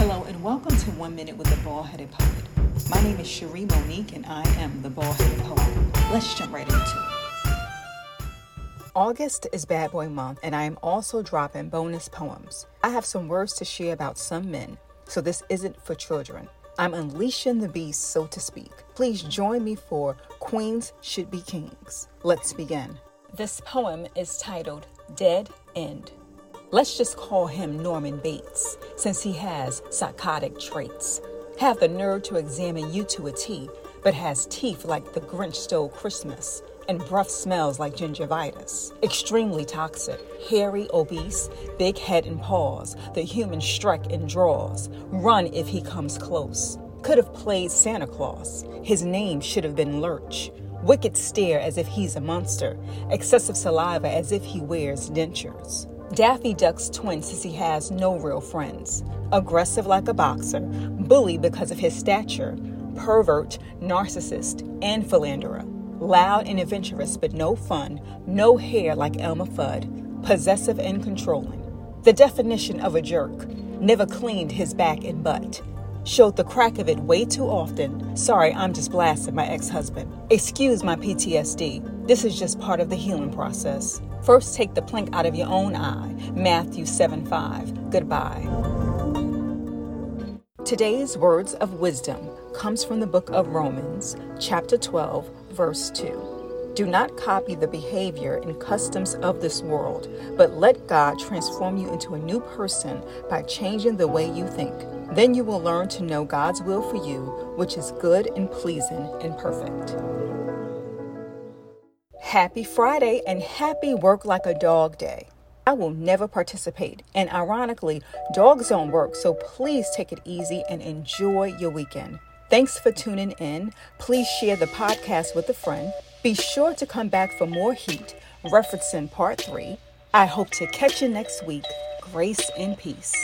Hello and welcome to One Minute with the Bald Headed Poet. My name is Cherie Monique and I am the Bald Headed Poet. Let's jump right into it. August is Bad Boy Month and I am also dropping bonus poems. I have some words to share about some men, so this isn't for children. I'm unleashing the beast, so to speak. Please join me for Queens Should Be Kings. Let's begin. This poem is titled Dead End. Let's just call him Norman Bates, since he has psychotic traits. Have the nerve to examine you to a T, but has teeth like the Grinch stole Christmas and breath smells like gingivitis. Extremely toxic, hairy, obese, big head and paws, the human Shrek and draws. Run if he comes close. Could have played Santa Claus. His name should have been Lurch. Wicked stare as if he's a monster. Excessive saliva as if he wears dentures. Daffy Duck's twin says he has no real friends. Aggressive like a boxer, bully because of his stature, pervert, narcissist, and philanderer. Loud and adventurous, but no fun, no hair like Elmer Fudd, possessive and controlling. The definition of a jerk. Never cleaned his back and butt. Showed the crack of it way too often. Sorry, I'm just blasting my ex husband. Excuse my PTSD. This is just part of the healing process. First, take the plank out of your own eye. Matthew 7 5. Goodbye. Today's words of wisdom comes from the book of Romans, chapter 12, verse 2. Do not copy the behavior and customs of this world, but let God transform you into a new person by changing the way you think. Then you will learn to know God's will for you, which is good and pleasing and perfect. Happy Friday and happy Work Like a Dog Day. I will never participate, and ironically, dogs don't work, so please take it easy and enjoy your weekend. Thanks for tuning in. Please share the podcast with a friend. Be sure to come back for more heat, referencing part three. I hope to catch you next week. Grace and peace.